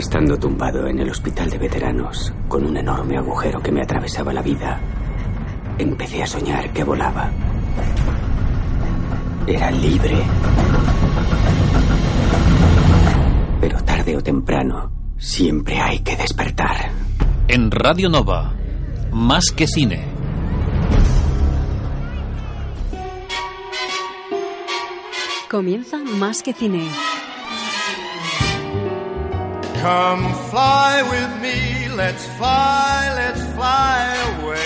Estando tumbado en el hospital de veteranos, con un enorme agujero que me atravesaba la vida, empecé a soñar que volaba. Era libre. Pero tarde o temprano, siempre hay que despertar. En Radio Nova, más que cine. Comienza Más que Cine. Come fly with me, let's fly, let's fly away.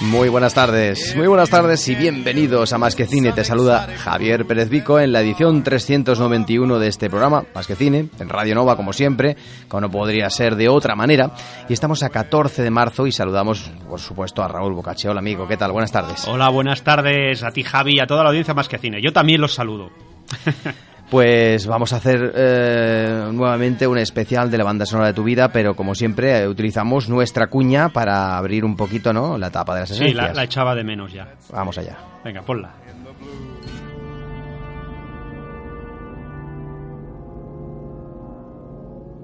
Muy buenas tardes, muy buenas tardes y bienvenidos a Más que Cine. Te saluda Javier Pérez Vico en la edición 391 de este programa, Más que Cine, en Radio Nova como siempre, como no podría ser de otra manera. Y estamos a 14 de marzo y saludamos, por supuesto, a Raúl Bocache. Hola amigo, ¿qué tal? Buenas tardes. Hola, buenas tardes a ti Javi y a toda la audiencia Más que Cine. Yo también los saludo. Pues vamos a hacer eh, nuevamente un especial de la banda sonora de tu vida, pero como siempre eh, utilizamos nuestra cuña para abrir un poquito ¿no? la tapa de las esencias. Sí, la, la echaba de menos ya. Vamos allá. Venga, ponla.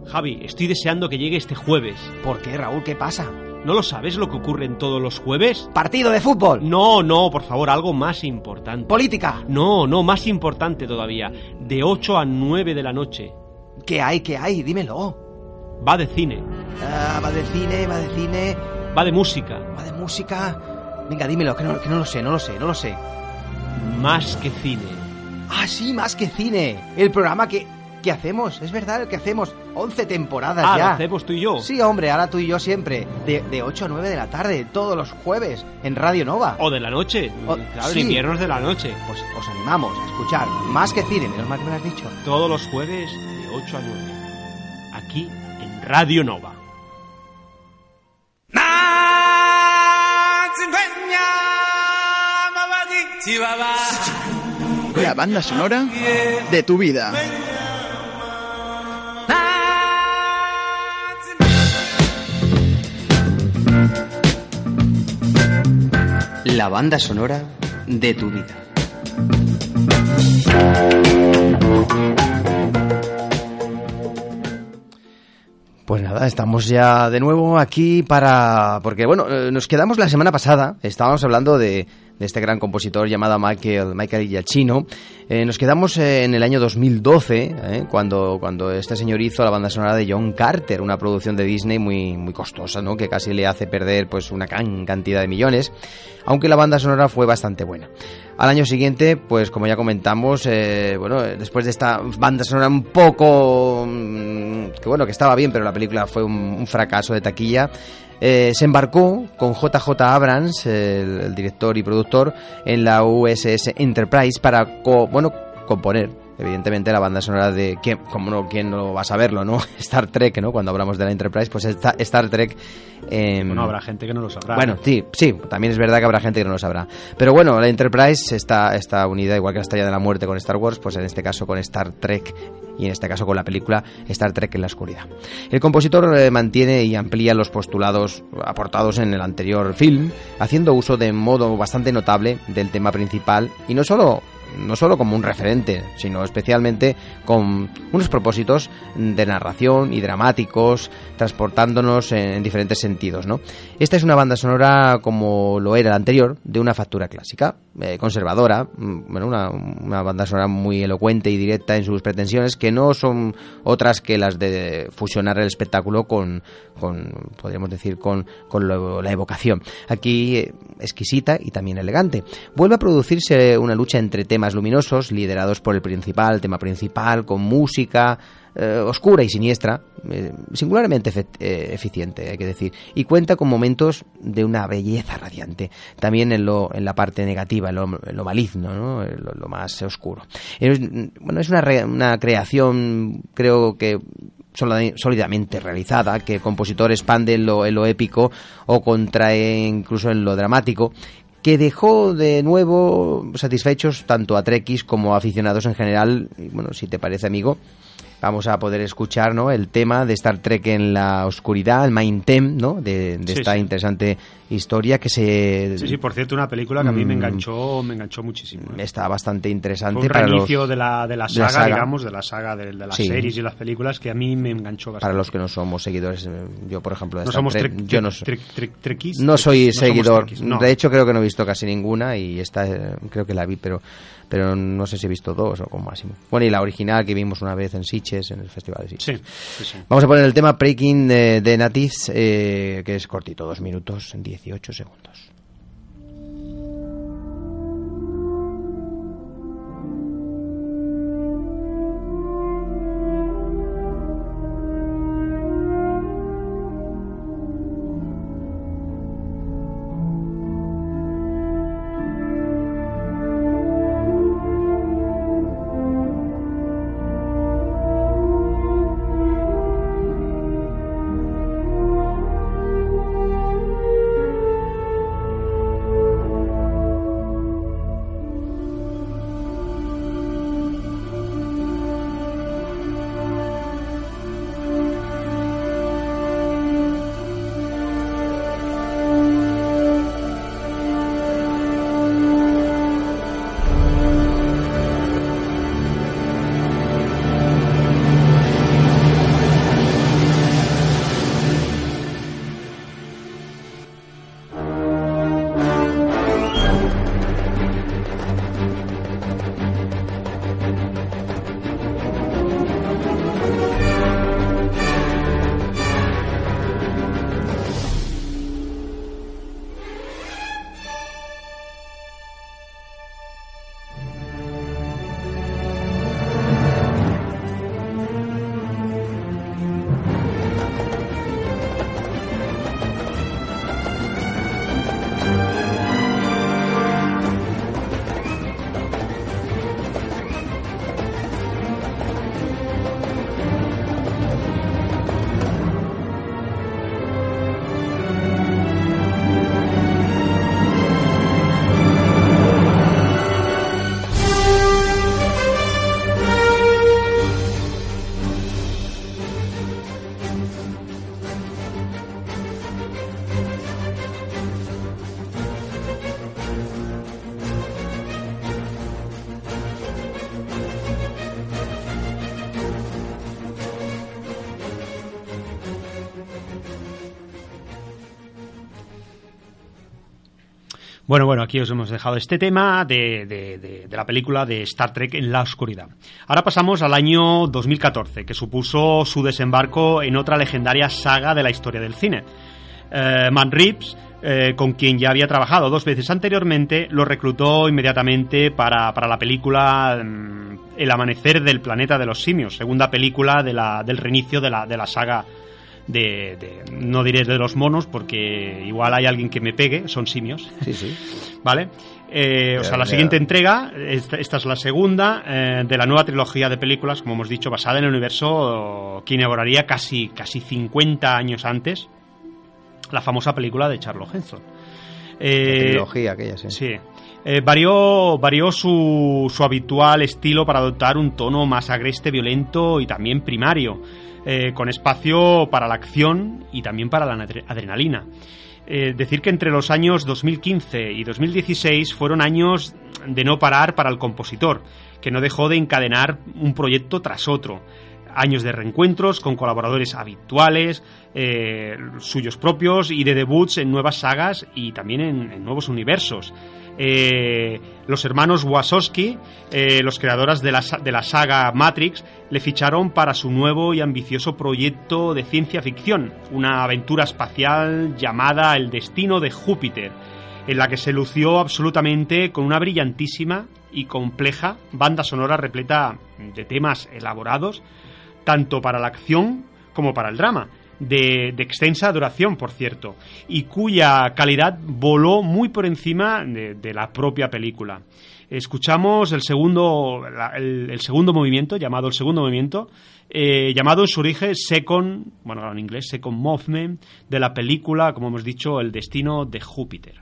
Javi, estoy deseando que llegue este jueves. ¿Por qué, Raúl? ¿Qué pasa? ¿No lo sabes lo que ocurre en todos los jueves? ¿Partido de fútbol? No, no, por favor, algo más importante. ¿Política? No, no, más importante todavía. De 8 a 9 de la noche. ¿Qué hay? ¿Qué hay? Dímelo. Va de cine. Ah, va de cine, va de cine, Va de música. va de música. Venga, dímelo, que no, que no lo sé, no lo sé, no lo sé. Más que cine. Ah, sí, más que cine. El programa que, que hacemos, es verdad, el que hacemos. 11 temporadas Ah, ya. lo hacemos tú y yo. Sí, hombre, ahora tú y yo siempre. De, de 8 a 9 de la tarde, todos los jueves, en Radio Nova. O de la noche. O- claro, sí. inviernos de la noche. Pues os animamos a escuchar más que cine, menos mal que me lo has dicho. Todos los jueves de 8 a 9. Aquí en Radio Nova. La banda sonora de tu vida. La banda sonora de tu vida. Pues nada, estamos ya de nuevo aquí para... Porque bueno, eh, nos quedamos la semana pasada, estábamos hablando de, de este gran compositor llamado Michael, Michael Giacchino. Eh, nos quedamos eh, en el año 2012, eh, cuando, cuando este señor hizo la banda sonora de John Carter, una producción de Disney muy, muy costosa, ¿no? que casi le hace perder pues una gran cantidad de millones, aunque la banda sonora fue bastante buena. Al año siguiente, pues como ya comentamos, eh, bueno, eh, después de esta banda sonora un poco... mm, que bueno, que estaba bien, pero la película fue un, fracaso de taquilla, eh, se embarcó con JJ Abrams, el, el director y productor, en la USS Enterprise para, co- bueno, componer, evidentemente, la banda sonora de, que, como no, quién no va a saberlo, ¿no? Star Trek, ¿no? Cuando hablamos de la Enterprise, pues esta- Star Trek... em, Bueno, habrá gente que no lo sabrá. bueno, sí, sí, también es verdad que habrá gente que no lo sabrá. Pero bueno, la Enterprise está, está unida, igual que la Estrella de la Muerte con Star Wars, pues en este caso con Star Trek y en este caso con la película Star Trek en la oscuridad. El compositor eh, mantiene y amplía los postulados aportados en el anterior film, haciendo uso de modo bastante notable del tema principal y no solo no solo como un referente, sino especialmente con unos propósitos de narración y dramáticos, transportándonos en, en diferentes sentidos. ¿no? Esta es una banda sonora como lo era la anterior, de una factura clásica, eh, conservadora, mm, bueno, una, una banda sonora muy elocuente y directa en sus pretensiones, que no son otras que las de fusionar el espectáculo con, podríamos decir, con, con la evocación. Aquí eh, exquisita y también elegante. Vuelve a producirse una lucha entre temas luminosos, liderados por el principal, tema principal, con música eh, oscura y siniestra, eh, singularmente eh, eficiente, hay que decir, y cuenta con momentos de una belleza radiante, también en, lo, en la parte negativa, en lo, en lo maligno, ¿no? En lo, más oscuro. Es, bueno, es una, re- una creación, creo que sólidamente realizada, que el compositor expande en lo, en lo épico o contrae incluso en lo dramático, que dejó de nuevo satisfechos tanto a trekkies como a aficionados en general. Y bueno, si te parece, amigo, vamos a poder escuchar ¿no? el tema de Star Trek en la oscuridad, el Mind Theme, ¿no? de, de Sí, esta sí. interesante historia que se Sí, sí, por cierto, una película que a mí me Mm. enganchó, me enganchó muchísimo. ¿eh? está bastante interesante Fue un para los, de la, de la de la saga, saga. digamos, de la saga de, de las Sí. series y las películas que a mí me enganchó bastante. para los que no somos seguidores. eh, Yo, por ejemplo, de no Star somos Trek, yo no, soy- no soy no seguidor. no. De hecho, creo que no he visto casi ninguna y esta eh, creo que la vi, pero pero no sé si he visto dos o como máximo. Bueno, y la original que vimos una vez en En el Festival. Sí, sí, sí. Vamos a poner el tema Breaking de, de Natives, eh, que es cortito, dos minutos en 18 segundos. Bueno, bueno, aquí os hemos dejado este tema de, de- la película de Star Trek en la oscuridad. Ahora pasamos al año 2014, que supuso su desembarco en otra legendaria saga de la historia del cine. Eh, Man Reeves, eh, con quien ya había trabajado dos veces anteriormente, lo reclutó inmediatamente para, para la película mm, El amanecer del planeta de los simios, segunda película de la- del reinicio de la, de la saga de, de- no diré de los monos porque igual hay alguien que me pegue, son simios, Sí, sí. ¿vale? Eh, o sea, la siguiente entrega, esta, esta es la segunda eh, de la nueva trilogía de películas, como hemos dicho, basada en el universo que inauguraría casi, casi 50 años antes la famosa película de Charles Henson. Eh, trilogía aquella, sí. Sí. Eh, varió varió su, su habitual estilo para adoptar un tono más agreste, violento y también primario, eh, con espacio para la acción y también para la adre- adrenalina. Eh, decir que entre los años 2015 y 2016 fueron años de no parar para el compositor, que no dejó de encadenar un proyecto tras otro. Años de reencuentros con colaboradores habituales, eh, suyos propios y de debuts en nuevas sagas y también en, nuevos universos. Eh, los hermanos Wachowski, eh, los creadores de la, de la saga Matrix, le ficharon para su nuevo y ambicioso proyecto de ciencia ficción, una aventura espacial llamada El Destino de Júpiter, en la que se lució absolutamente con una brillantísima y compleja banda sonora repleta de temas elaborados, tanto para la acción como para el drama, de, extensa duración, por cierto, y cuya calidad voló muy por encima de, la propia película. Escuchamos el segundo, el segundo movimiento, llamado el segundo movimiento, eh, llamado en su origen Second, bueno, en inglés Second Movement, de la película, como hemos dicho, El Destino de Júpiter.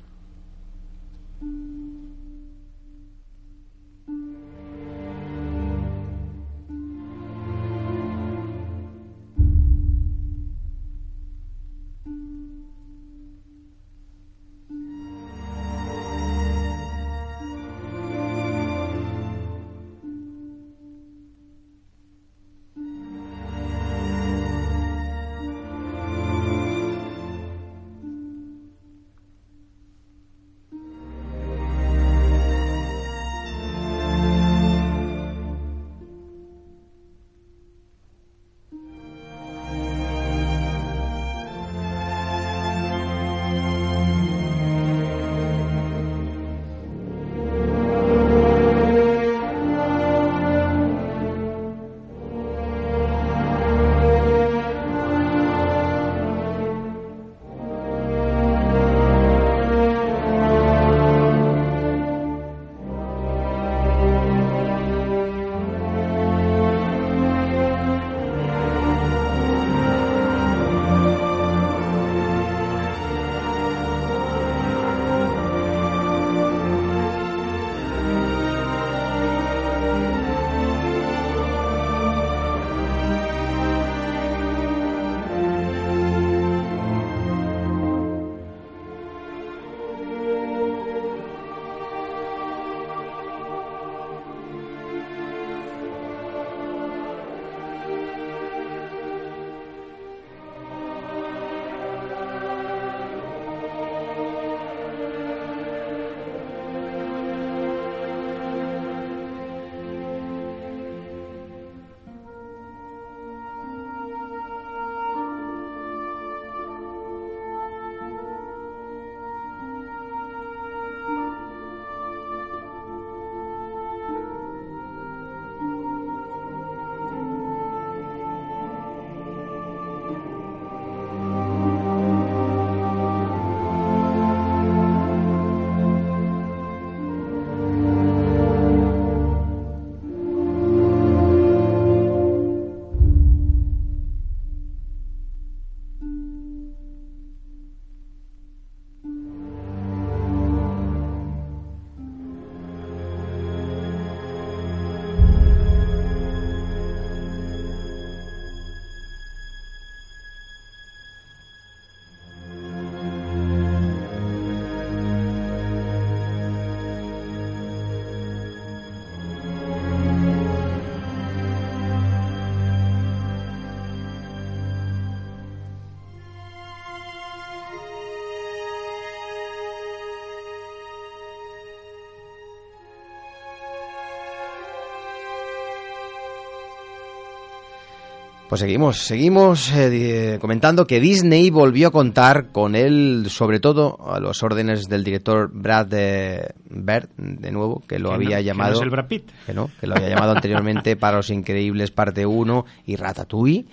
Pues seguimos, seguimos eh, comentando que Disney volvió a contar con él, sobre todo a los órdenes del director Brad eh, Bird, de nuevo, que lo Que había no- que llamado. no es el Brad Pitt. que no, que lo había llamado anteriormente para Los Increíbles Parte 1 y Ratatouille.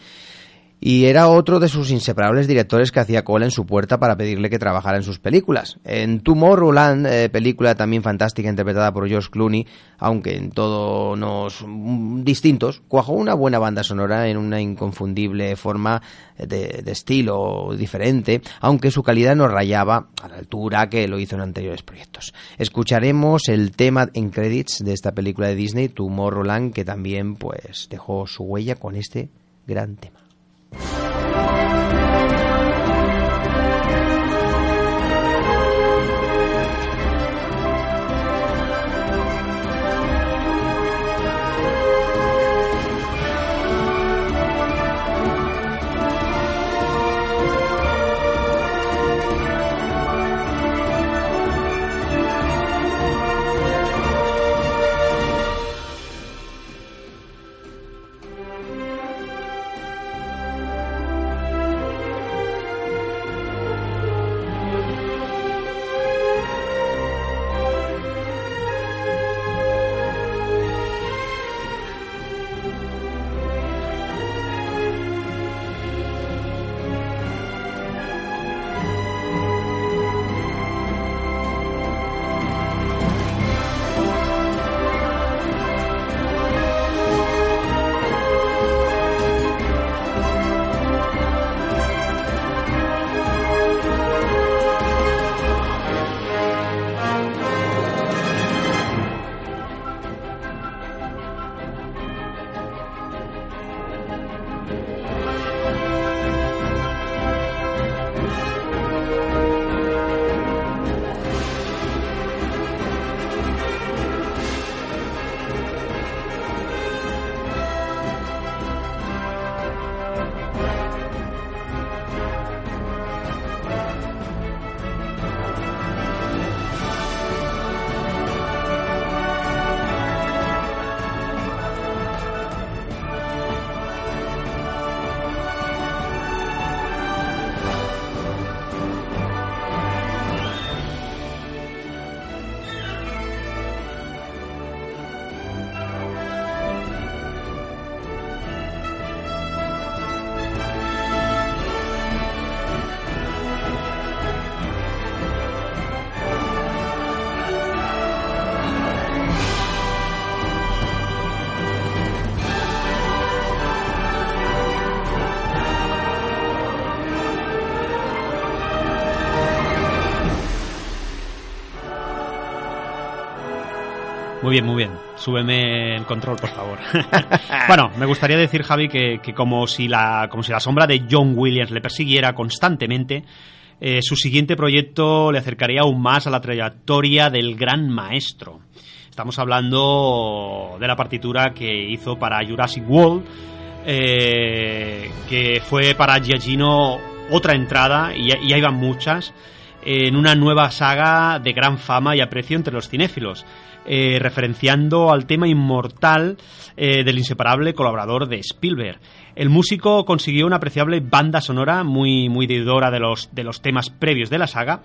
Y era otro de sus inseparables directores que hacía cola en su puerta para pedirle que trabajara en sus películas. En Tomorrowland, eh, película también fantástica interpretada por George Clooney, aunque en tonos mm, distintos, cuajó una buena banda sonora en una inconfundible forma de, de estilo diferente, aunque su calidad no rayaba a la altura que lo hizo en anteriores proyectos. Escucharemos el tema en credits de esta película de Disney, Tomorrowland, que también pues dejó su huella con este gran tema. Muy bien, muy bien. Súbeme el control, por favor. bueno, me gustaría decir, Javi, que, que como, si la, como si la sombra de John Williams le persiguiera constantemente, eh, su siguiente proyecto le acercaría aún más a la trayectoria del gran maestro. Estamos hablando de la partitura que hizo para Jurassic World, eh, que fue para Giacchino otra entrada, y, y ahí van muchas, en una nueva saga de gran fama y aprecio entre los cinéfilos, eh, referenciando al tema inmortal eh, del inseparable colaborador de Spielberg. El músico consiguió una apreciable banda sonora muy, muy deudora de los, de los temas previos de la saga,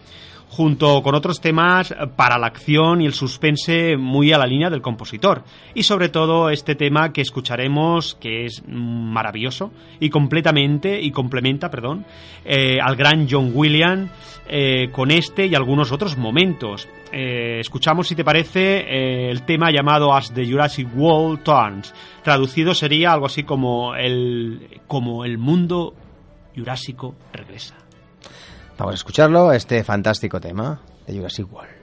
junto con otros temas para la acción y el suspense muy a la línea del compositor. Y sobre todo este tema que escucharemos, que es maravilloso y completamente, y complementa, perdón, eh, al gran John Williams eh, con este y algunos otros momentos. Eh, escuchamos, si te parece, eh, el tema llamado As the Jurassic World Turns. Traducido sería algo así como el, como el mundo jurásico regresa. Vamos a escucharlo, este fantástico tema de Jurassic World.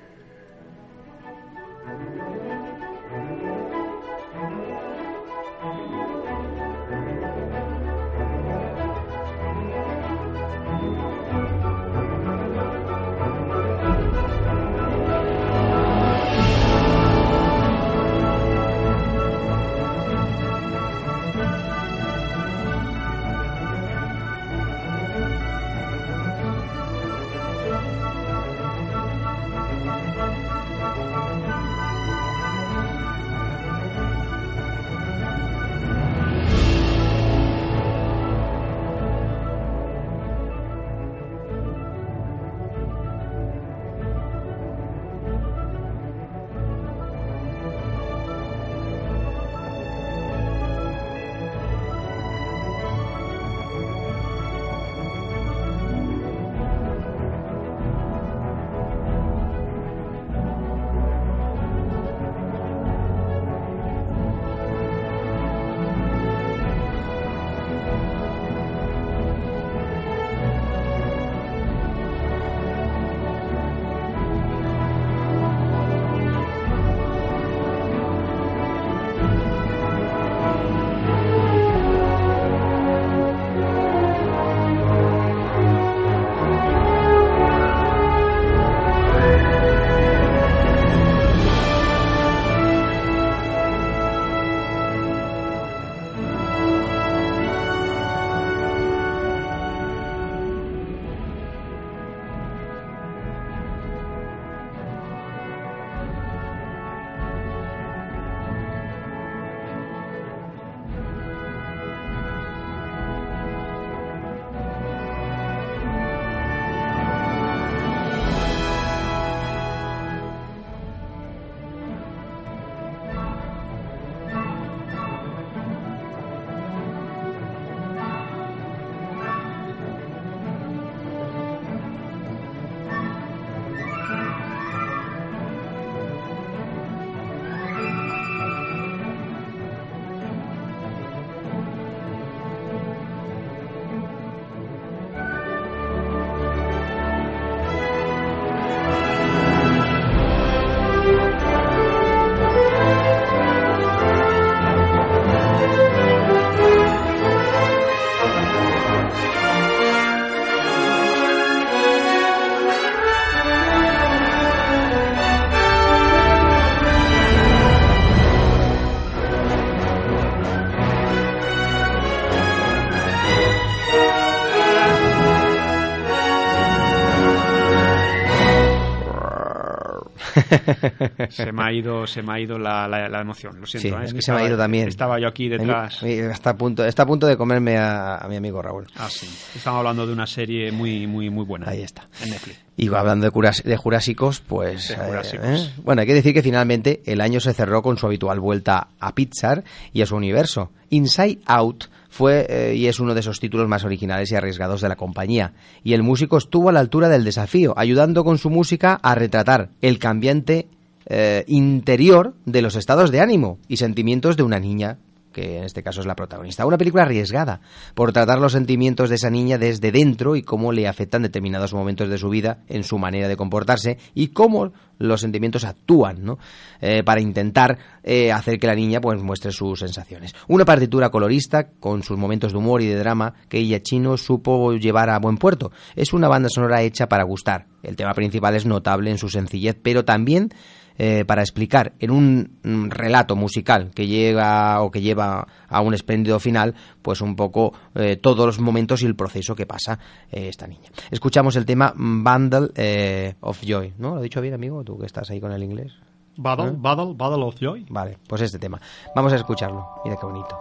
se me ha ido, se me ha ido la, la- la emoción. Lo siento. Sí, ¿eh? Es que se me ha estaba- ido también. Estaba yo aquí detrás. Mí- Está a punto, está a punto de comerme a, a mi amigo Raúl. Ah, sí. Estamos hablando de una serie muy, muy, muy buena. Ahí está. En Netflix. Y hablando de, curas- de jurásicos, pues... De eh, jurásicos. eh, Bueno, hay que decir que finalmente el año se cerró con su habitual vuelta a Pixar y a su universo. Inside Out fue eh, y es uno de esos títulos más originales y arriesgados de la compañía. Y el músico estuvo a la altura del desafío, ayudando con su música a retratar el cambiante eh, interior de los estados de ánimo y sentimientos de una niña que en este caso es la protagonista. Una película arriesgada por tratar los sentimientos de esa niña desde dentro y cómo le afectan determinados momentos de su vida en su manera de comportarse y cómo los sentimientos actúan ¿no? Eh, para intentar eh, hacer que la niña pues muestre sus sensaciones. Una partitura colorista con sus momentos de humor y de drama que ella chino supo llevar a buen puerto. Es una banda sonora hecha para gustar. El tema principal es notable en su sencillez, pero también eh, para explicar en un mm, relato musical que llega o que lleva a un espléndido final, pues un poco eh, todos los momentos y el proceso que pasa eh, esta niña. Escuchamos el tema Bundle eh, of Joy, ¿no? ¿Lo he dicho bien, amigo? Tú que estás ahí con el inglés. Battle. Battle, Battle of Joy. Vale, pues este tema. Vamos a escucharlo. Mira qué bonito.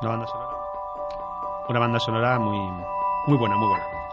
Una banda sonora. Una banda sonora muy, muy buena, muy buena.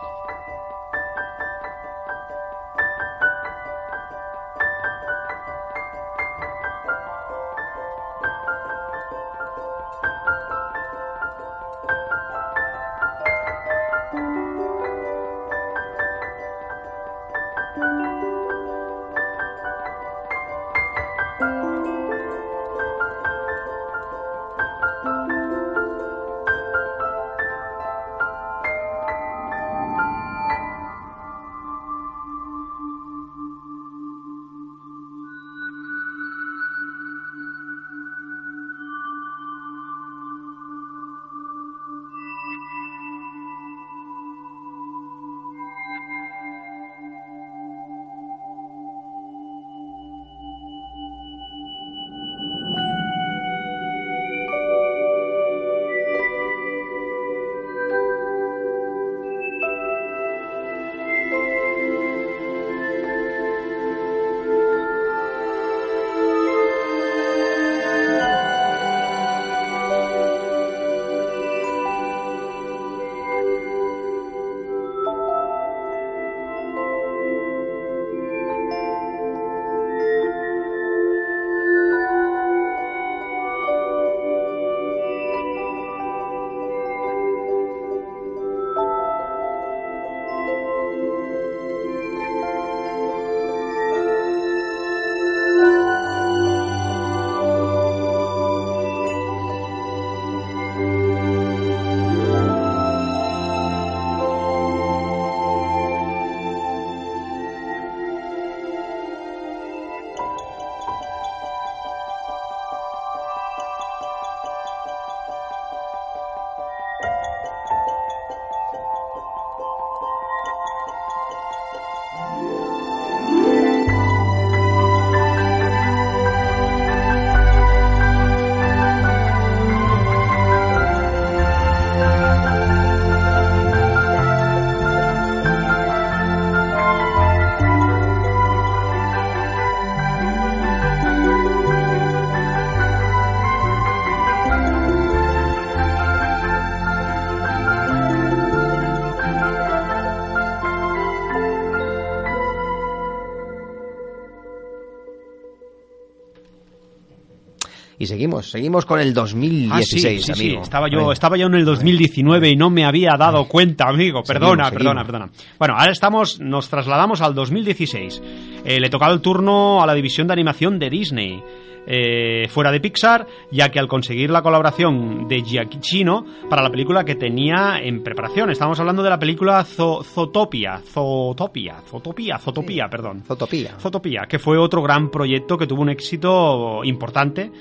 Seguimos, seguimos con el 2016, Ah, sí, sí. Estaba yo, estaba yo en el 2019 y no me había dado cuenta, amigo. Perdona, Seguimos, perdona, seguimos. perdona. Bueno, ahora estamos, nos trasladamos al 2016. Eh, le tocaba el turno a la división de animación de Disney. eh, fuera de Pixar, ya que al conseguir la colaboración de Giacchino para la película que tenía en preparación, estamos hablando de la película Zo- Zootopia, Zootopia, Zootopia, Zootopia, perdón. Zootopia. Zootopia, que fue otro gran proyecto que tuvo un éxito importante.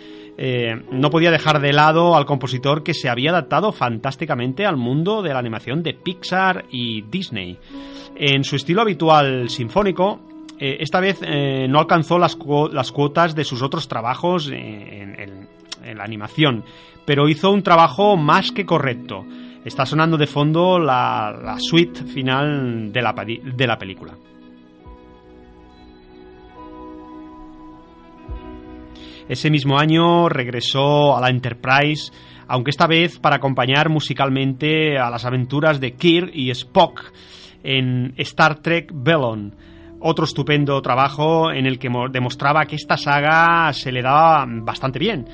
Eh, no podía dejar de lado al compositor que se había adaptado fantásticamente al mundo de la animación de Pixar y Disney. En su estilo habitual sinfónico, eh, esta vez eh, no alcanzó las, cuo- las cuotas de sus otros trabajos en, la animación, pero hizo un trabajo más que correcto. Está sonando de fondo la, suite final de la película. Ese mismo año regresó a la Enterprise, aunque esta vez para acompañar musicalmente a las aventuras de Kirk y Spock en Star Trek Bellon. Otro estupendo trabajo en el que demostraba que esta saga se le daba bastante bien.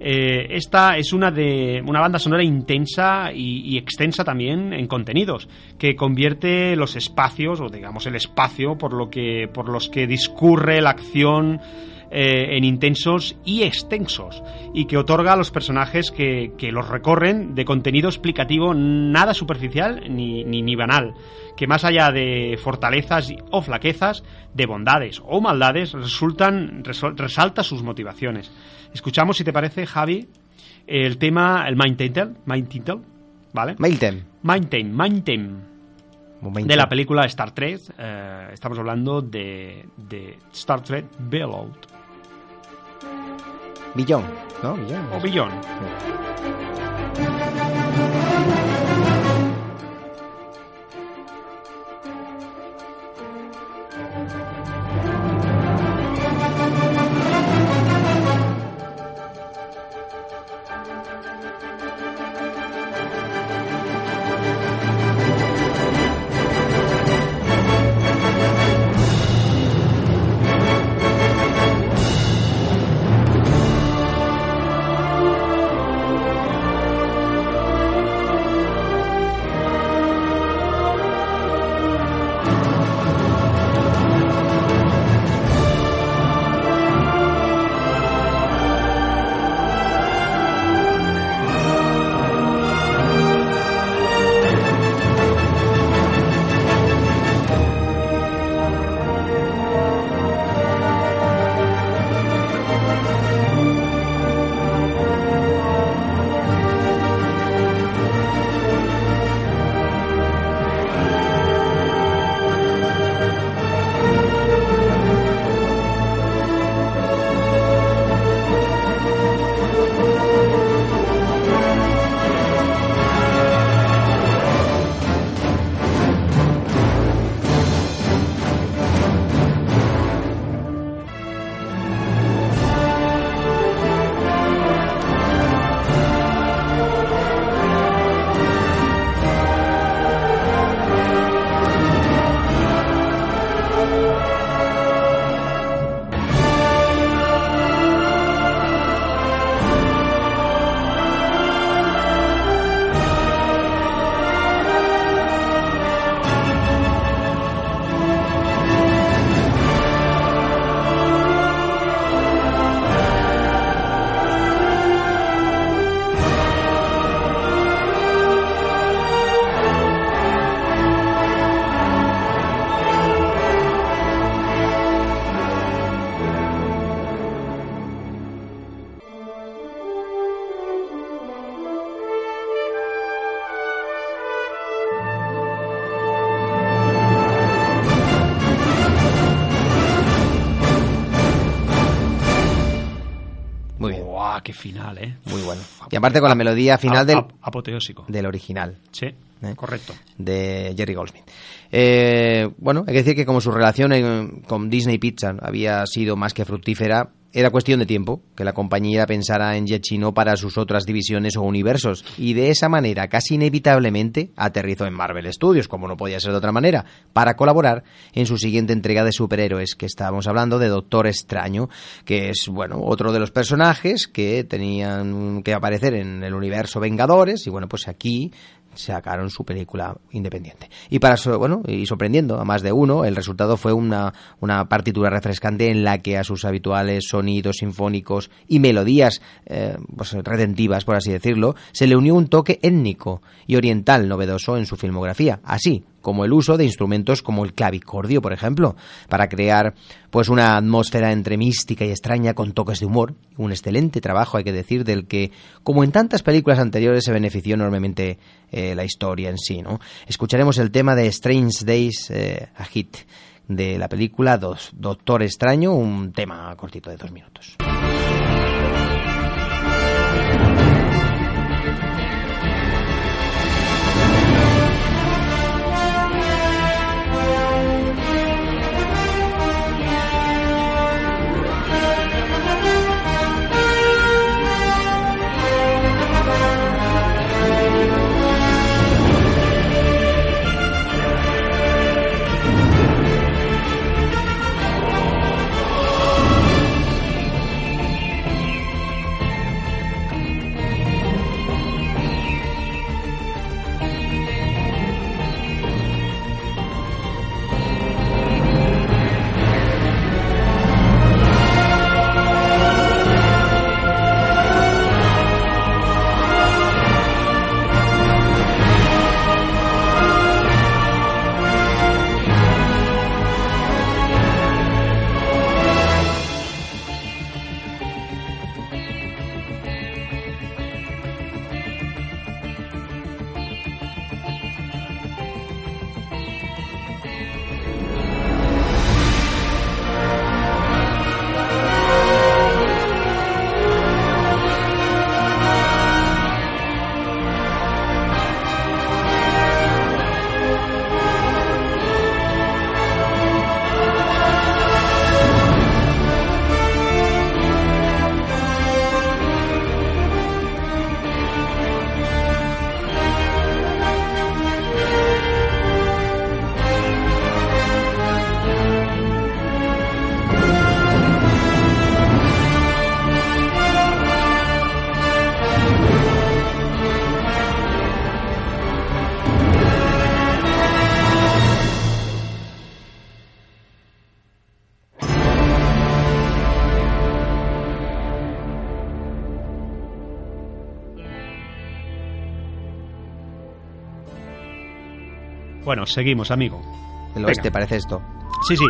Eh, esta es una de una banda sonora intensa y, extensa también en contenidos, que convierte los espacios, o digamos el espacio por lo que, por los que discurre la acción eh, en intensos y extensos, y que otorga a los personajes que, los recorren de contenido explicativo nada superficial ni, ni, banal, que más allá de fortalezas o flaquezas, de bondades o maldades, resultan, resalta sus motivaciones. Escuchamos, si te parece, Javi, el tema, el Mind Title, Mind Title, ¿vale? Time, Mind Time. De la película Star Trek, eh, estamos hablando de, de Star Trek Bailout. Billón, ¿no? Billón. O Billón. Final, ¿eh? Muy bueno. Y aparte con la melodía final del... Apoteósico. Del original. Sí, ¿eh? correcto. De Jerry Goldsmith. Eh, bueno, hay que decir que como su relación con Disney Pizza había sido más que fructífera, era cuestión de tiempo que la compañía pensara en Chino para sus otras divisiones o universos, y de esa manera, casi inevitablemente, aterrizó en Marvel Studios, como no podía ser de otra manera, para colaborar en su siguiente entrega de superhéroes, que estábamos hablando de Doctor Extraño, que es, bueno, otro de los personajes que tenían que aparecer en el universo Vengadores, y bueno, pues aquí sacaron su película independiente. Y para bueno, y sorprendiendo a más de uno, el resultado fue una, una partitura refrescante en la que a sus habituales sonidos sinfónicos y melodías eh, pues, redentivas, por así decirlo, se le unió un toque étnico y oriental novedoso en su filmografía. Así, como el uso de instrumentos como el clavicordio, por ejemplo, para crear pues una atmósfera entre mística y extraña con toques de humor, un excelente trabajo, hay que decir, del que, como en tantas películas anteriores, se benefició enormemente eh, la historia en sí, ¿no? Escucharemos el tema de Strange Days eh, a Hit de la película Doctor Extraño, un tema cortito de dos minutos. Bueno, seguimos, amigo. El oeste Venga. parece esto. Sí, sí.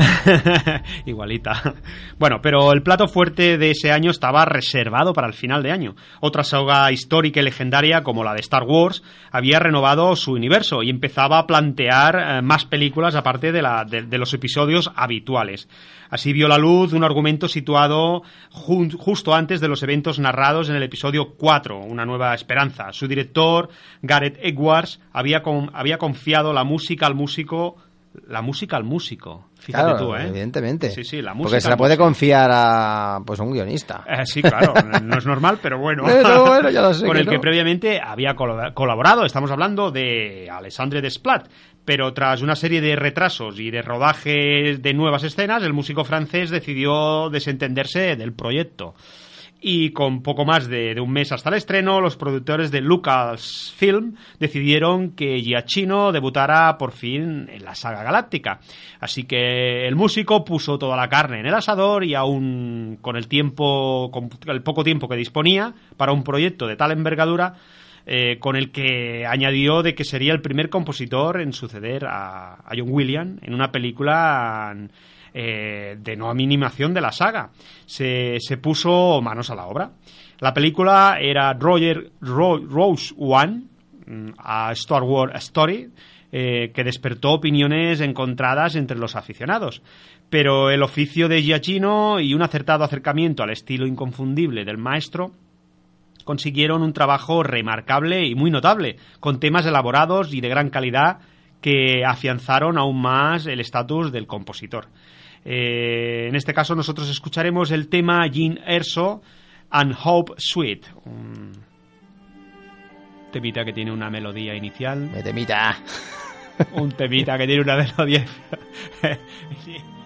Igualita. Bueno, pero el plato fuerte de ese año estaba reservado para el final de año. Otra saga histórica y legendaria como la de Star Wars había renovado su universo y empezaba a plantear eh, más películas aparte de, la- de- los episodios habituales. Así vio la luz un argumento situado justo antes de los eventos narrados en el episodio 4, Una nueva esperanza. Su director, Gareth Edwards, había, había confiado la música al músico la música al músico. Fíjate Claro, tú, ¿eh? evidentemente. Sí, sí, la música. Porque se la puede confiar a pues a un guionista. Eh, sí, claro, no es normal, pero bueno. Pero bueno, ya lo sé Con el que previamente había colaborado. Estamos hablando de Alexandre Desplat. Pero tras una serie de retrasos y de rodajes de nuevas escenas, el músico francés decidió desentenderse del proyecto. Y con poco más de, un mes hasta el estreno, los productores de Lucasfilm decidieron que Giacchino debutara por fin en la saga galáctica. Así que el músico puso toda la carne en el asador y aún con el tiempo, con el poco tiempo que disponía para un proyecto de tal envergadura, eh, con el que añadió de que sería el primer compositor en suceder a, a John Williams en una película eh, de no animación de la saga. Se, puso manos a la obra. La película era Roger Ro- Rose One, mm, a Star Wars Story, eh, que despertó opiniones encontradas entre los aficionados. Pero el oficio de Giacchino y un acertado acercamiento al estilo inconfundible del maestro consiguieron un trabajo remarcable y muy notable, con temas elaborados y de gran calidad que afianzaron aún más el estatus del compositor. Eh, en este caso nosotros escucharemos el tema Jean Erso and Hope Suite, un temita que tiene una melodía inicial, Me temita. un temita que tiene una melodía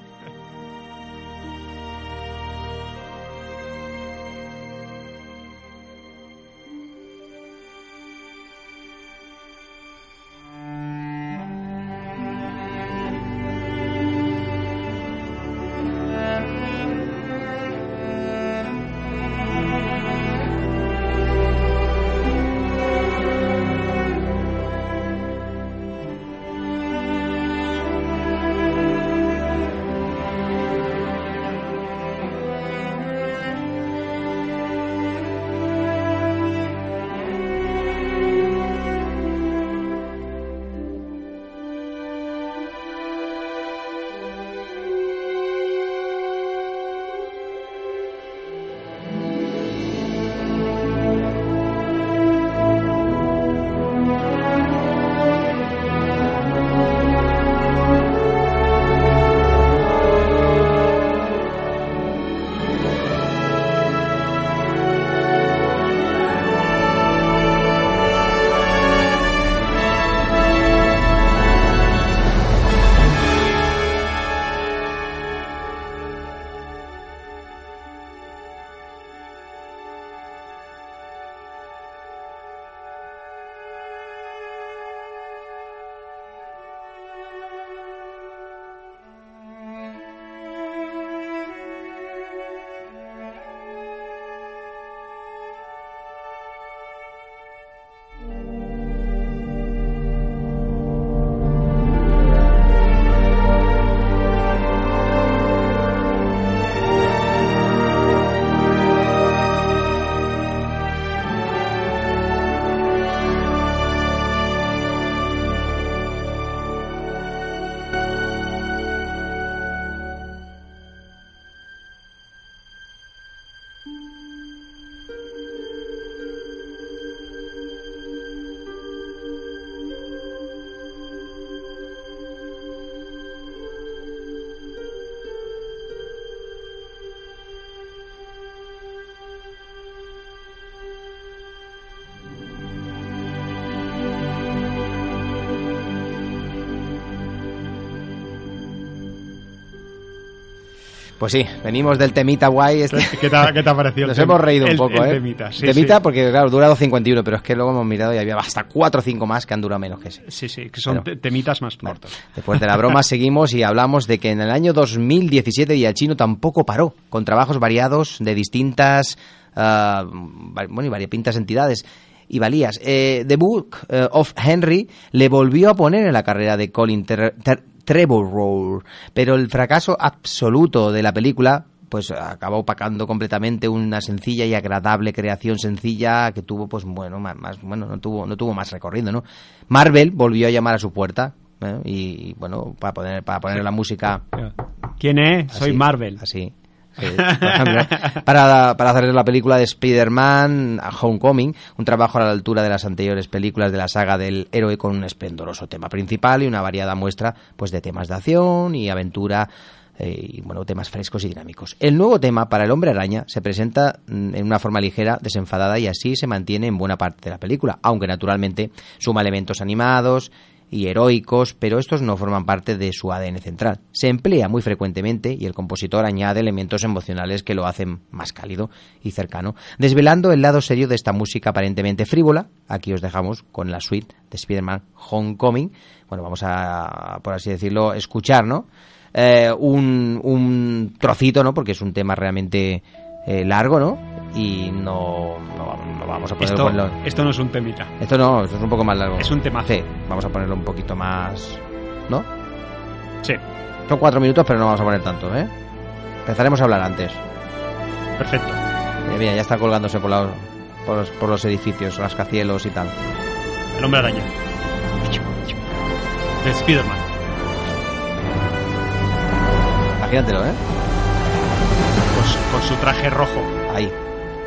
Pues sí, venimos del temita guay. Este. ¿Qué te, ha- qué te ha parecido? el Nos hemos reído un el- poco, el ¿eh? temita, sí, temita sí. porque, claro, dura 2.51, pero es que luego hemos mirado y había hasta 4 o 5 más que han durado menos que ese. Sí, sí, que son Pero- temitas más Bueno, cortos. después de la broma seguimos y hablamos de que en el año 2017 Giacchino tampoco paró, con trabajos variados de distintas, va- bueno, y variopintas entidades. y valías. Eh, The Book eh, of Henry le volvió a poner en la carrera de Colin Ter- Ter- Trevorrow, pero el fracaso absoluto de la película pues acabó opacando completamente una sencilla y agradable creación sencilla que tuvo pues bueno más, más- bueno no tuvo no tuvo más recorrido no Marvel volvió a llamar a su puerta ¿eh? y, y, bueno para poner para poner la música ¿Quién es? Soy Marvel. Así. Ejemplo, para, para hacer la película de Spider-Man Homecoming, un trabajo a la altura de las anteriores películas de la saga del héroe con un esplendoroso tema principal y una variada muestra pues de temas de acción y aventura eh, y bueno, temas frescos y dinámicos. El nuevo tema para el hombre araña se presenta mm, en una forma ligera, desenfadada y así se mantiene en buena parte de la película, aunque naturalmente suma elementos animados y heroicos, pero estos no forman parte de su ADN central. Se emplea muy frecuentemente y el compositor añade elementos emocionales que lo hacen más cálido y cercano, desvelando el lado serio de esta música aparentemente frívola. Aquí os dejamos con la suite de Spider-Man Homecoming. Bueno, vamos a, por así decirlo, escuchar, ¿no? Eh, un, un trocito, ¿no? Porque es un tema realmente eh, largo, ¿no? Y no, no, no vamos a ponerlo Esto, esto no es un temita. esto no, esto es un poco más largo. Es un temazo. Sí, vamos a ponerlo un poquito más. ¿No? Sí, Son cuatro minutos, pero no vamos a poner tanto, ¿eh? Empezaremos a hablar antes. perfecto. Mira, mira, ya está colgándose por, la- por, los, por los edificios, rascacielos y tal. El hombre araña. De Spider-Man. Imagínatelo, ¿eh? Con su, traje rojo. Ahí.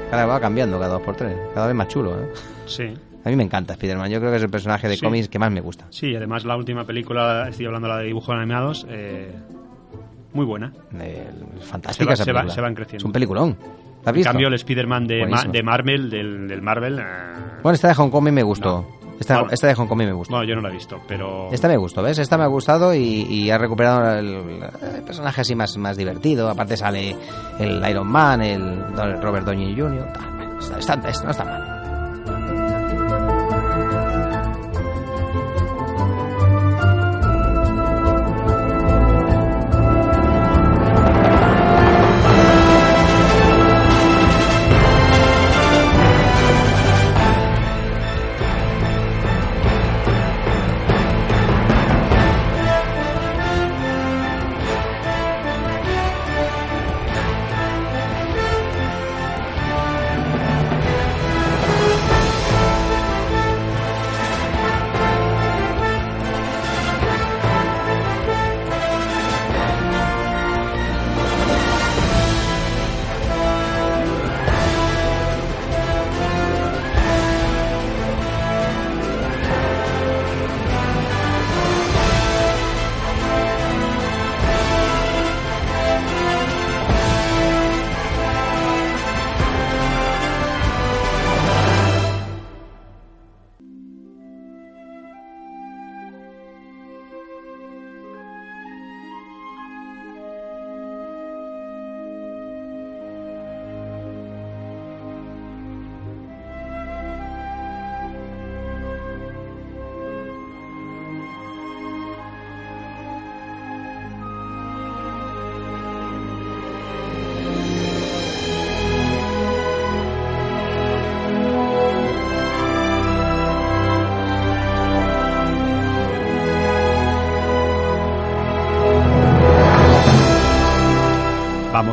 Cada vez va cambiando, cada dos por tres. Cada vez más chulo, ¿eh? Sí. A mí me encanta Spider-Man. Yo creo que es el personaje de Sí. cómics que más me gusta. Sí, además la última película, estoy hablando de la de dibujos animados, eh, muy buena. Eh, es Se fantástica va- esa se va- se van creciendo. Es un peliculón. ¿La has En visto? cambio, el Spider-Man de, Ma- de Marvel, del, del Marvel... eh, Bueno, esta de Hong Kong me gustó. Esta, Vale. esta de Hong Kong me gustó. bueno, yo no la he visto, pero... Esta me gustó, ¿ves? Esta me ha gustado y, y ha recuperado el, el personaje así más, más divertido. Aparte sale el Iron Man, el Don- Robert Downey Jr. Está, está- está- no está mal.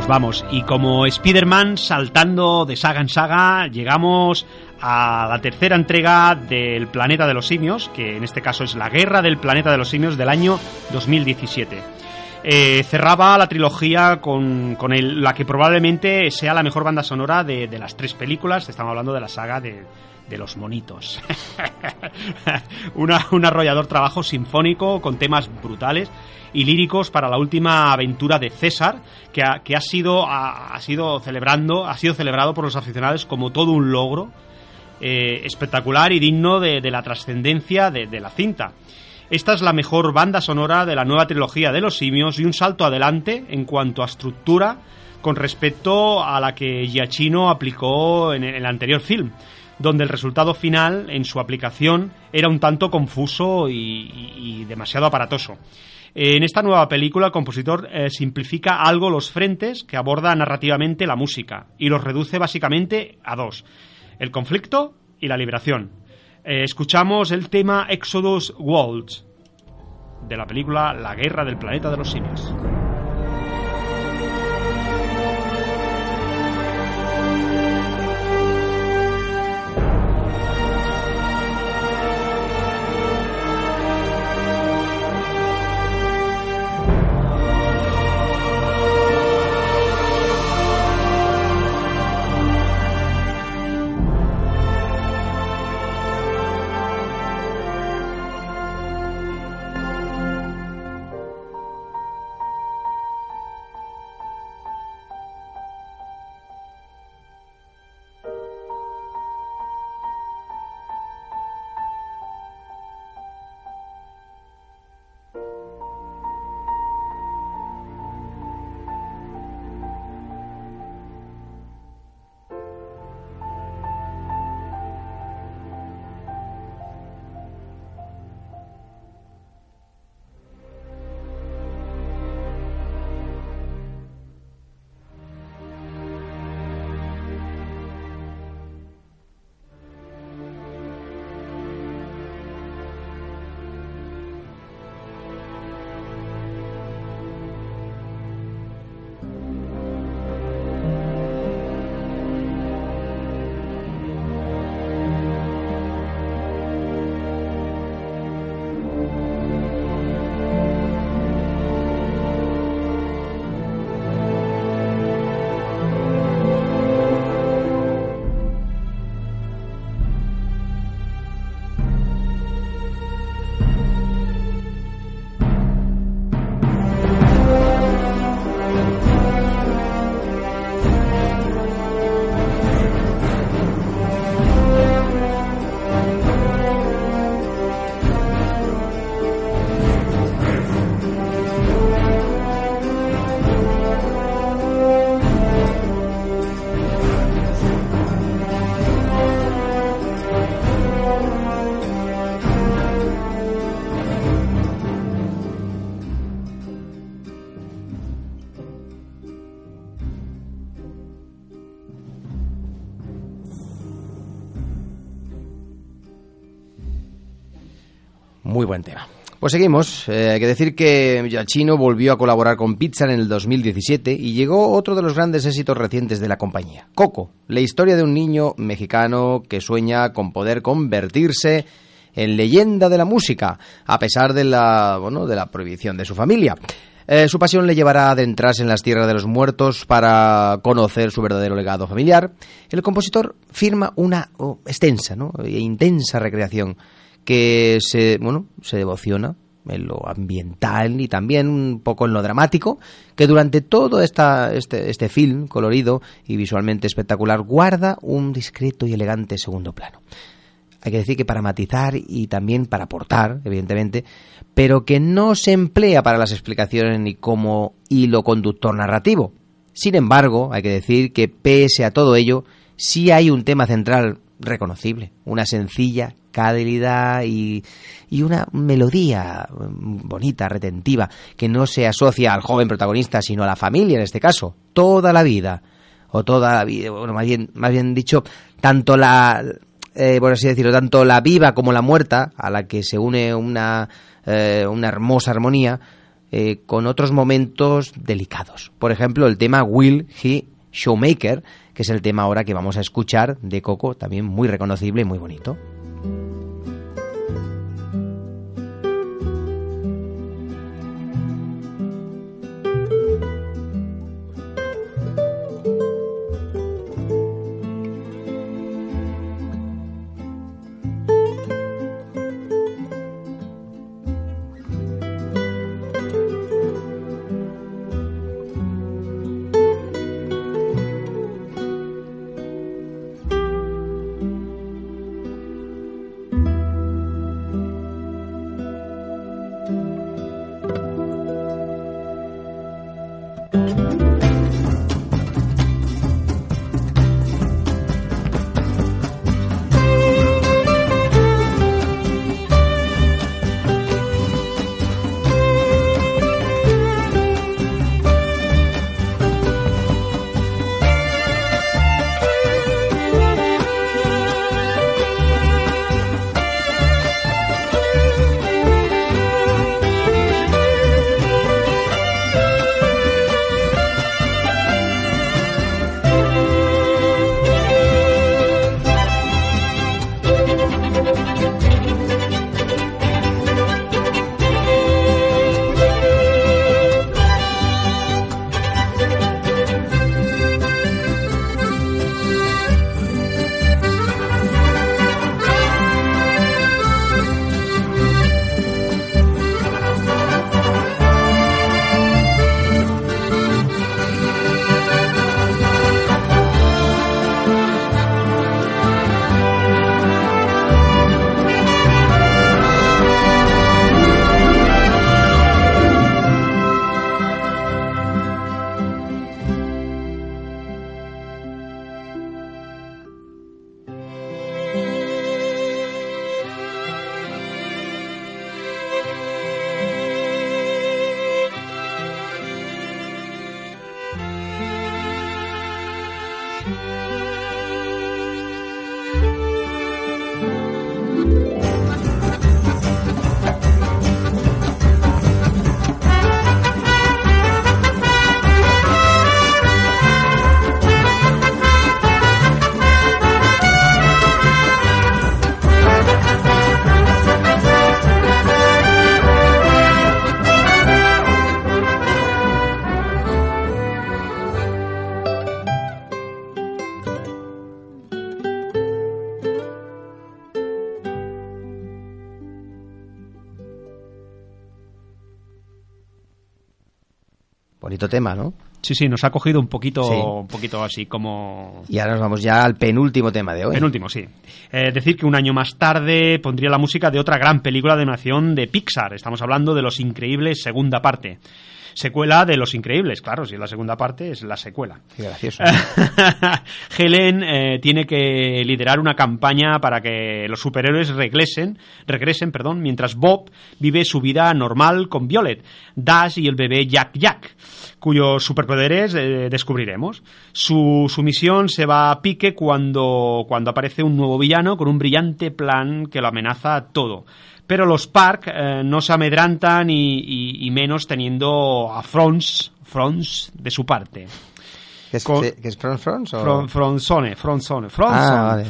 Vamos. Y como Spider-Man saltando de saga en saga, llegamos a la tercera entrega del Planeta de los Simios, que en este caso es la Guerra del Planeta de los Simios del año 2017. Eh, cerraba la trilogía con, con el- la que probablemente sea la mejor banda sonora de, las tres películas. Estamos hablando de la saga de, los monitos. Una- un arrollador trabajo sinfónico con temas brutales y líricos para la última aventura de César, que ha, sido, celebrando, ha sido celebrado por los aficionados como todo un logro eh, espectacular y digno de, la trascendencia de, de la cinta. Esta es la mejor banda sonora de la nueva trilogía de los simios y un salto adelante en cuanto a estructura con respecto a la que Giacchino aplicó en el anterior film, donde el resultado final en su aplicación era un tanto confuso y, demasiado aparatoso. En esta nueva película el compositor eh, simplifica algo los frentes que aborda narrativamente la música y los reduce básicamente a dos, el conflicto y la liberación. Eh, escuchamos el tema Exodus Waltz de la película La guerra del planeta de los simios. Pues seguimos. Eh, hay que decir que Giacchino volvió a colaborar con Pixar en el 2017 y llegó otro de los grandes éxitos recientes de la compañía, Coco, la historia de un niño mexicano que sueña con poder convertirse en leyenda de la música, a pesar de la, bueno, de la prohibición de su familia. Eh, su pasión le llevará a adentrarse en las tierras de los muertos para conocer su verdadero legado familiar. El compositor firma una oh, extensa ¿no? e intensa recreación que se, bueno, se devociona en lo ambiental y también un poco en lo dramático, que durante todo esta, este, este film colorido y visualmente espectacular guarda un discreto y elegante segundo plano. Hay que decir que para matizar y también para aportar, evidentemente, pero que no se emplea para las explicaciones ni como hilo conductor narrativo. Sin embargo, hay que decir que pese a todo ello, sí hay un tema central reconocible, una sencilla calidad y, una melodía bonita, retentiva, que no se asocia al joven protagonista, sino a la familia en este caso, toda la vida, o toda la vida, bueno, más bien, más bien dicho, tanto la, eh, por así decirlo, tanto la viva como la muerta, a la que se une una, eh, una hermosa armonía, eh, con otros momentos delicados. Por ejemplo, el tema Will He Showmaker, que es el tema ahora que vamos a escuchar de Coco, también muy reconocible y muy bonito. Bonito tema, ¿no? Sí, sí, nos ha cogido un poquito, Sí. un poquito así como Y ahora nos vamos ya al penúltimo tema de hoy. Penúltimo, sí. Eh, decir que un año más tarde pondría la música de otra gran película de animación de Pixar. Estamos hablando de Los Increíbles, segunda parte. Secuela de Los Increíbles, claro, si es la segunda parte, es la secuela. Qué gracioso. Helen eh, tiene que liderar una campaña para que los superhéroes regresen, regresen perdón, mientras Bob vive su vida normal con Violet, Dash y el bebé Jack Jack, cuyos superpoderes eh, descubriremos. Su, su misión se va a pique cuando, cuando aparece un nuevo villano con un brillante plan que lo amenaza todo. Pero los Park eh, no se amedrantan y, y- y menos teniendo a Franz, Franz de su parte. ¿Qué es, con- qué- es Front Front? o- Fron- Fronzone, Fronzone, Ah, vale.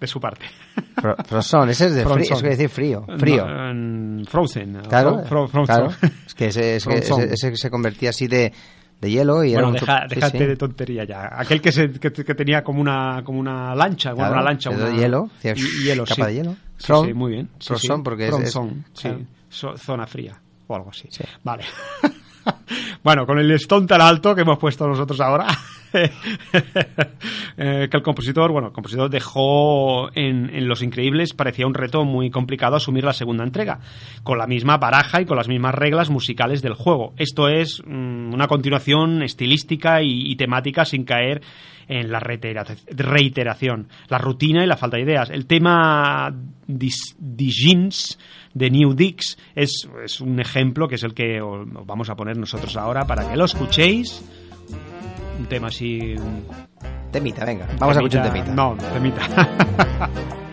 De su parte. Fro- ese es de frío, quiere decir frío. Frío. No, Frozen. Claro, Fro- Fro- claro. Fronzone. Es que ese, es que ese- Fronzone. ese se convertía así de, de hielo y era Bueno, deja- sí, sí. de tontería ya. Aquel que, se, que, que tenía como una, como una lancha, bueno, Claro, una lancha, de una... hielo, y- hielo, capa sí. de hielo. Sí, sí, muy bien. Sí, porque es- es- claro. So- zona fría o algo así. Vale. bueno, con el listón tan alto que hemos puesto nosotros ahora, eh, que el compositor, bueno, compositor dejó en, en Los Increíbles, parecía un reto muy complicado asumir la segunda entrega, con la misma baraja y con las mismas reglas musicales del juego. Esto es mm, una continuación estilística y, temática sin caer en la reitera- reiteración, la rutina y la falta de ideas. El tema Dijins de New Dix es, es un ejemplo que es el que os vamos a poner nosotros ahora para que lo escuchéis. Un tema así. un Temita, venga. Vamos a escuchar un temita. No, temita.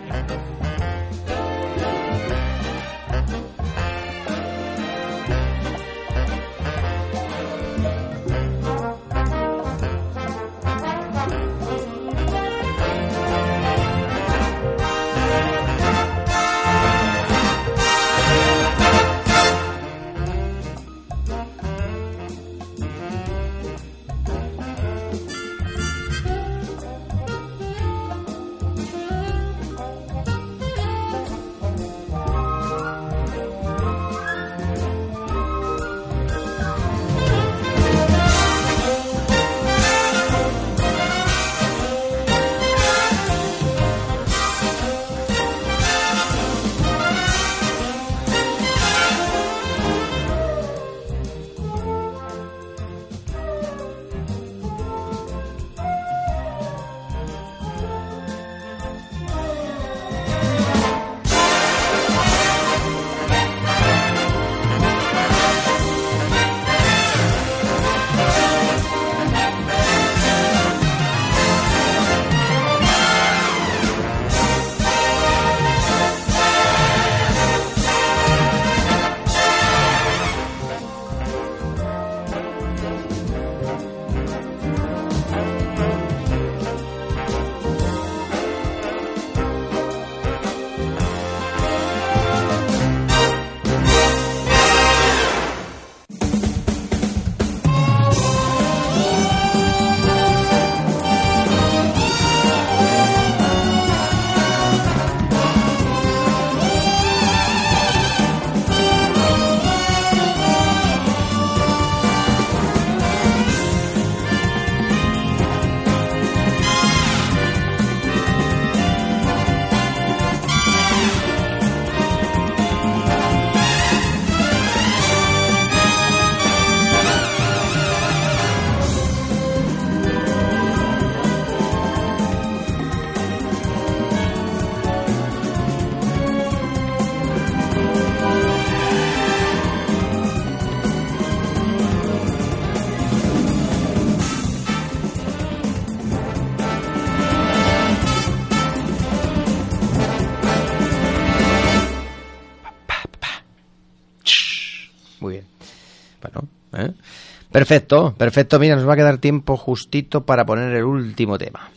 Perfecto, perfecto. Mira, nos va a quedar tiempo justito para poner el último tema.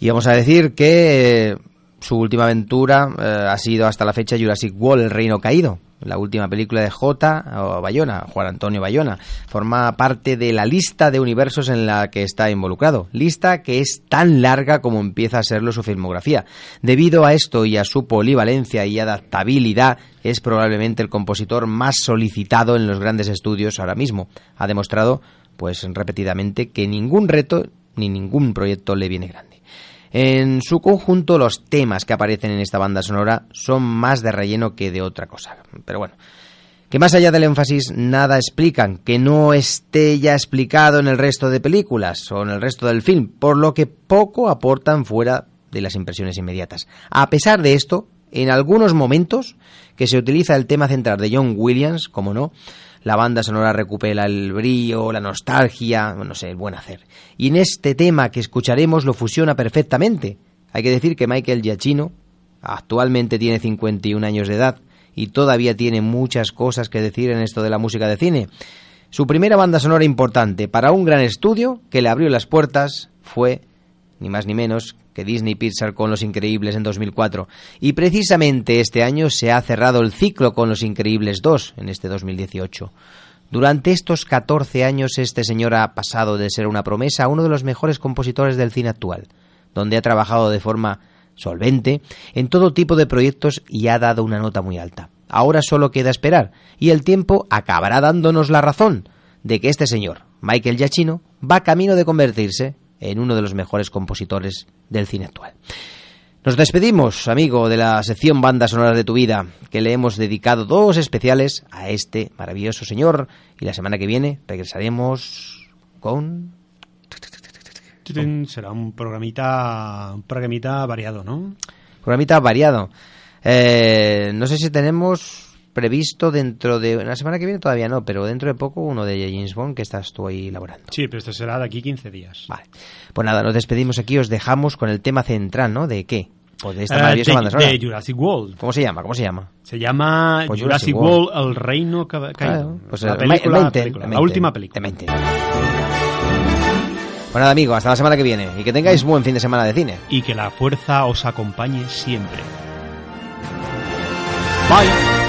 Y vamos a decir que, su última aventura eh, ha sido hasta la fecha Jurassic World, El Reino Caído, la última película de J. Bayona, Juan Antonio Bayona. Forma parte de la lista de universos en la que está involucrado. Lista que es tan larga como empieza a serlo su filmografía. Debido a esto y a su polivalencia y adaptabilidad, es probablemente el compositor más solicitado en los grandes estudios ahora mismo. Ha demostrado, pues repetidamente, que ningún reto ni ningún proyecto le viene grande. En su conjunto, los temas que aparecen en esta banda sonora son más de relleno que de otra cosa. Pero bueno, que más allá del énfasis, nada explican, que no esté ya explicado en el resto de películas o en el resto del film, por lo que poco aportan fuera de las impresiones inmediatas. A pesar de esto, en algunos momentos que se utiliza el tema central de John Williams, como no, la banda sonora recupera el brillo, la nostalgia, no sé, el buen hacer. Y en este tema que escucharemos lo fusiona perfectamente. Hay que decir que Michael Giacchino actualmente tiene 51 años de edad y todavía tiene muchas cosas que decir en esto de la música de cine. Su primera banda sonora importante para un gran estudio que le abrió las puertas fue, ni más ni menos, que Disney Pixar con Los Increíbles en 2004. Y precisamente este año se ha cerrado el ciclo con Los Increíbles 2 en este 2018. Durante estos 14 años este señor ha pasado de ser una promesa a uno de los mejores compositores del cine actual, donde ha trabajado de forma solvente en todo tipo de proyectos y ha dado una nota muy alta. Ahora solo queda esperar y el tiempo acabará dándonos la razón de que este señor, Michael Giacchino, va camino de convertirse en uno de los mejores compositores del cine actual. Nos despedimos, amigo, de la sección Bandas Sonoras de tu Vida, que le hemos dedicado dos especiales a este maravilloso señor. Y la semana que viene regresaremos con. Será un programita, un programita variado, ¿no? Programita variado. Eh, no sé si tenemos previsto dentro de la semana que viene todavía no, pero dentro de poco uno de James Bond que estás tú ahí elaborando. Sí, pero esto será de aquí 15 días. Vale. Pues nada, nos despedimos aquí, os dejamos con el tema central, ¿no? ¿De qué? Pues de esta Eh, maravillosa de, banda sonora. de Jurassic World. ¿Cómo se llama? ¿Cómo se llama? Se llama Pues Jurassic, Jurassic World, World. el reino ca- caído. Claro, pues la el película, Mainten, película, la última película. Mainten. Pues nada, amigo, hasta la semana que viene y que tengáis buen fin de semana de cine. Y que la fuerza os acompañe siempre. Bye.